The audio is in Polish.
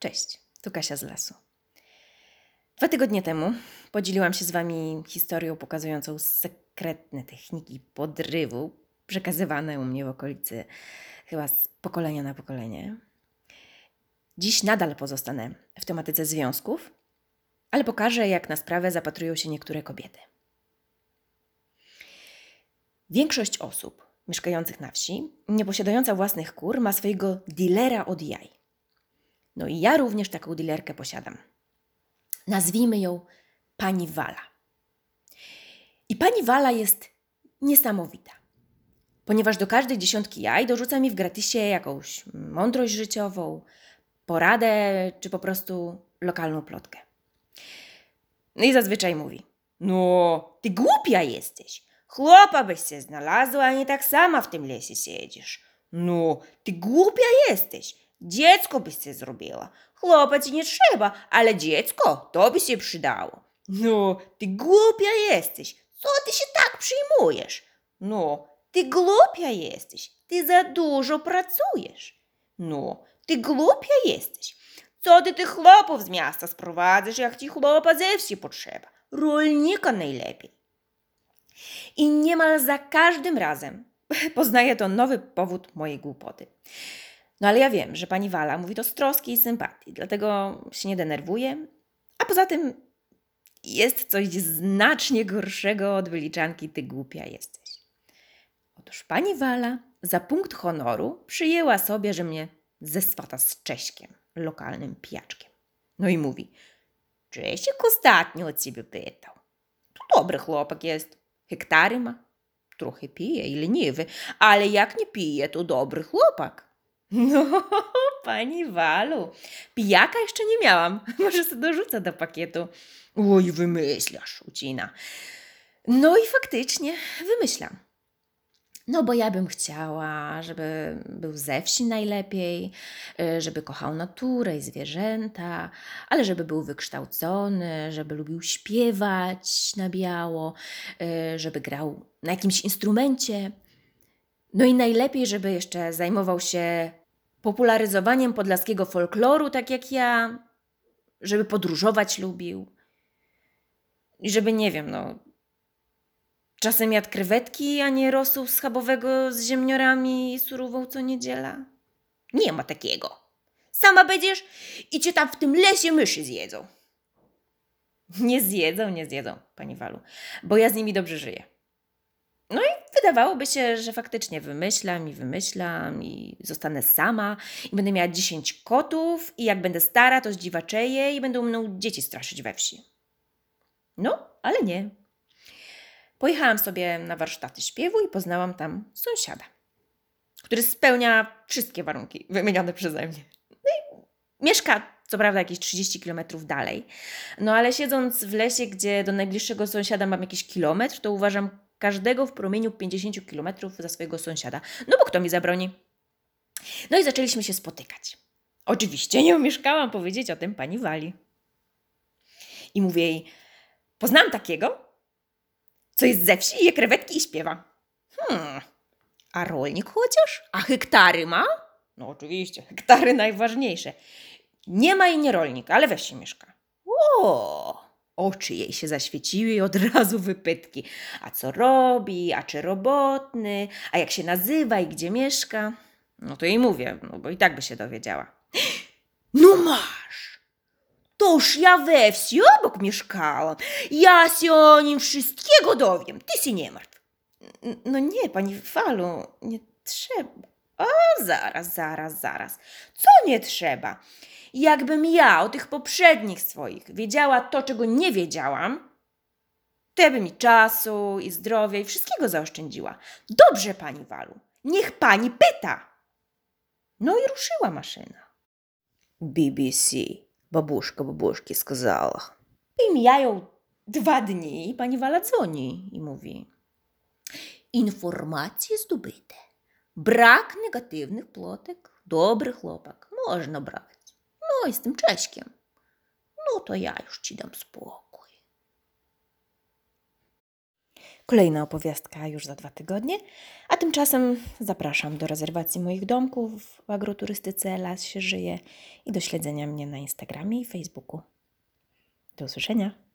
Cześć, tu Kasia z lasu. Dwa tygodnie temu podzieliłam się z Wami historią pokazującą sekretne techniki podrywu przekazywane u mnie w okolicy chyba z pokolenia na pokolenie. Dziś nadal pozostanę w tematyce związków, ale pokażę, jak na sprawę zapatrują się niektóre kobiety. Większość osób mieszkających na wsi, nie posiadająca własnych kur, ma swojego dealera od jaj. No i ja również taką dealerkę posiadam. Nazwijmy ją pani Wala. I pani Wala jest niesamowita, ponieważ do każdej dziesiątki jaj dorzuca mi w gratisie jakąś mądrość życiową, poradę czy po prostu lokalną plotkę. No i zazwyczaj mówi: No, ty głupia jesteś. Chłopa byś się znalazła, a nie tak sama w tym lesie siedzisz. No, ty głupia jesteś. Dziecko byś się zrobiła. Chłopa ci nie trzeba, ale dziecko to by się przydało. No, ty głupia jesteś. Co ty się tak przyjmujesz? No, ty głupia jesteś. Ty za dużo pracujesz. No, ty głupia jesteś. Co ty tych chłopów z miasta sprowadzasz, jak ci chłopa ze wsi potrzeba? Rolnika najlepiej. I niemal za każdym razem poznaję to nowy powód mojej głupoty. No ale ja wiem, że pani Wala mówi to z troski i sympatii, dlatego się nie denerwuję. A poza tym jest coś znacznie gorszego od wyliczanki ty głupia jesteś. Otóż pani Wala za punkt honoru przyjęła sobie, że mnie zeswata z Cześkiem, lokalnym pijaczkiem. No i mówi, Czesiek ostatnio od ciebie pytał. To dobry chłopak jest, hektary ma, trochę pije i leniwy, ale jak nie pije, to dobry chłopak. No, pani Walu, pijaka jeszcze nie miałam. Może sobie dorzucę do pakietu. Oj, wymyślasz, ucina. No i faktycznie wymyślam. No bo ja bym chciała, żeby był ze wsi najlepiej, y, żeby kochał naturę i zwierzęta, ale żeby był wykształcony, żeby lubił śpiewać na biało, y, żeby grał na jakimś instrumencie. No i najlepiej, żeby jeszcze zajmował się popularyzowaniem podlaskiego folkloru, tak jak ja, żeby podróżować lubił. I żeby, nie wiem, no, czasem jadł krewetki, a nie rosół schabowego z ziemniorami i surową co niedziela. Nie ma takiego. Sama będziesz i cię tam w tym lesie myszy zjedzą. Nie zjedzą, nie zjedzą, pani Walu, bo ja z nimi dobrze żyję. No i wydawałoby się, że faktycznie wymyślam i wymyślam i zostanę sama i będę miała 10 kotów i jak będę stara, to zdziwaczeję i będą mną dzieci straszyć we wsi. No, ale nie. Pojechałam sobie na warsztaty śpiewu i poznałam tam sąsiada, który spełnia wszystkie warunki wymienione przeze mnie. No i mieszka co prawda jakieś 30 kilometrów dalej, no ale siedząc w lesie, gdzie do najbliższego sąsiada mam jakiś kilometr, to uważam każdego w promieniu 50 km za swojego sąsiada. No bo kto mi zabroni? No i zaczęliśmy się spotykać. Oczywiście nie umieszkałam powiedzieć o tym pani Wali. I mówię jej, poznałam takiego, co jest ze wsi, je krewetki i śpiewa. Hmm, a rolnik chociaż? A hektary ma? No oczywiście, hektary najważniejsze. Nie ma i nie rolnik, ale we wsi mieszka. Oczy jej się zaświeciły i od razu wypytki. A co robi, a czy robotny, a jak się nazywa i gdzie mieszka? No to jej mówię, no bo i tak by się dowiedziała. No masz! Toż ja we wsi obok mieszkałam. Ja się o nim wszystkiego dowiem. Ty się nie martw. No nie, pani Falu, nie trzeba. O, zaraz, zaraz, zaraz. Co nie trzeba? Jakbym ja o tych poprzednich swoich wiedziała to, czego nie wiedziałam, to ja by mi czasu i zdrowia i wszystkiego zaoszczędziła. Dobrze, pani Walu, niech pani pyta. No i ruszyła maszyna. BBC, babuszka babuszki skazała. I mijają dwa dni i pani Wala dzwoni i mówi Informacje zdobyte. Brak negatywnych plotek. Dobry chłopak. Można brać. No i z tym Cześkiem. No to ja już ci dam spokój. Kolejna opowiastka już za dwa tygodnie, a tymczasem zapraszam do rezerwacji moich domków w agroturystyce Las się żyje i do śledzenia mnie na Instagramie i Facebooku. Do usłyszenia.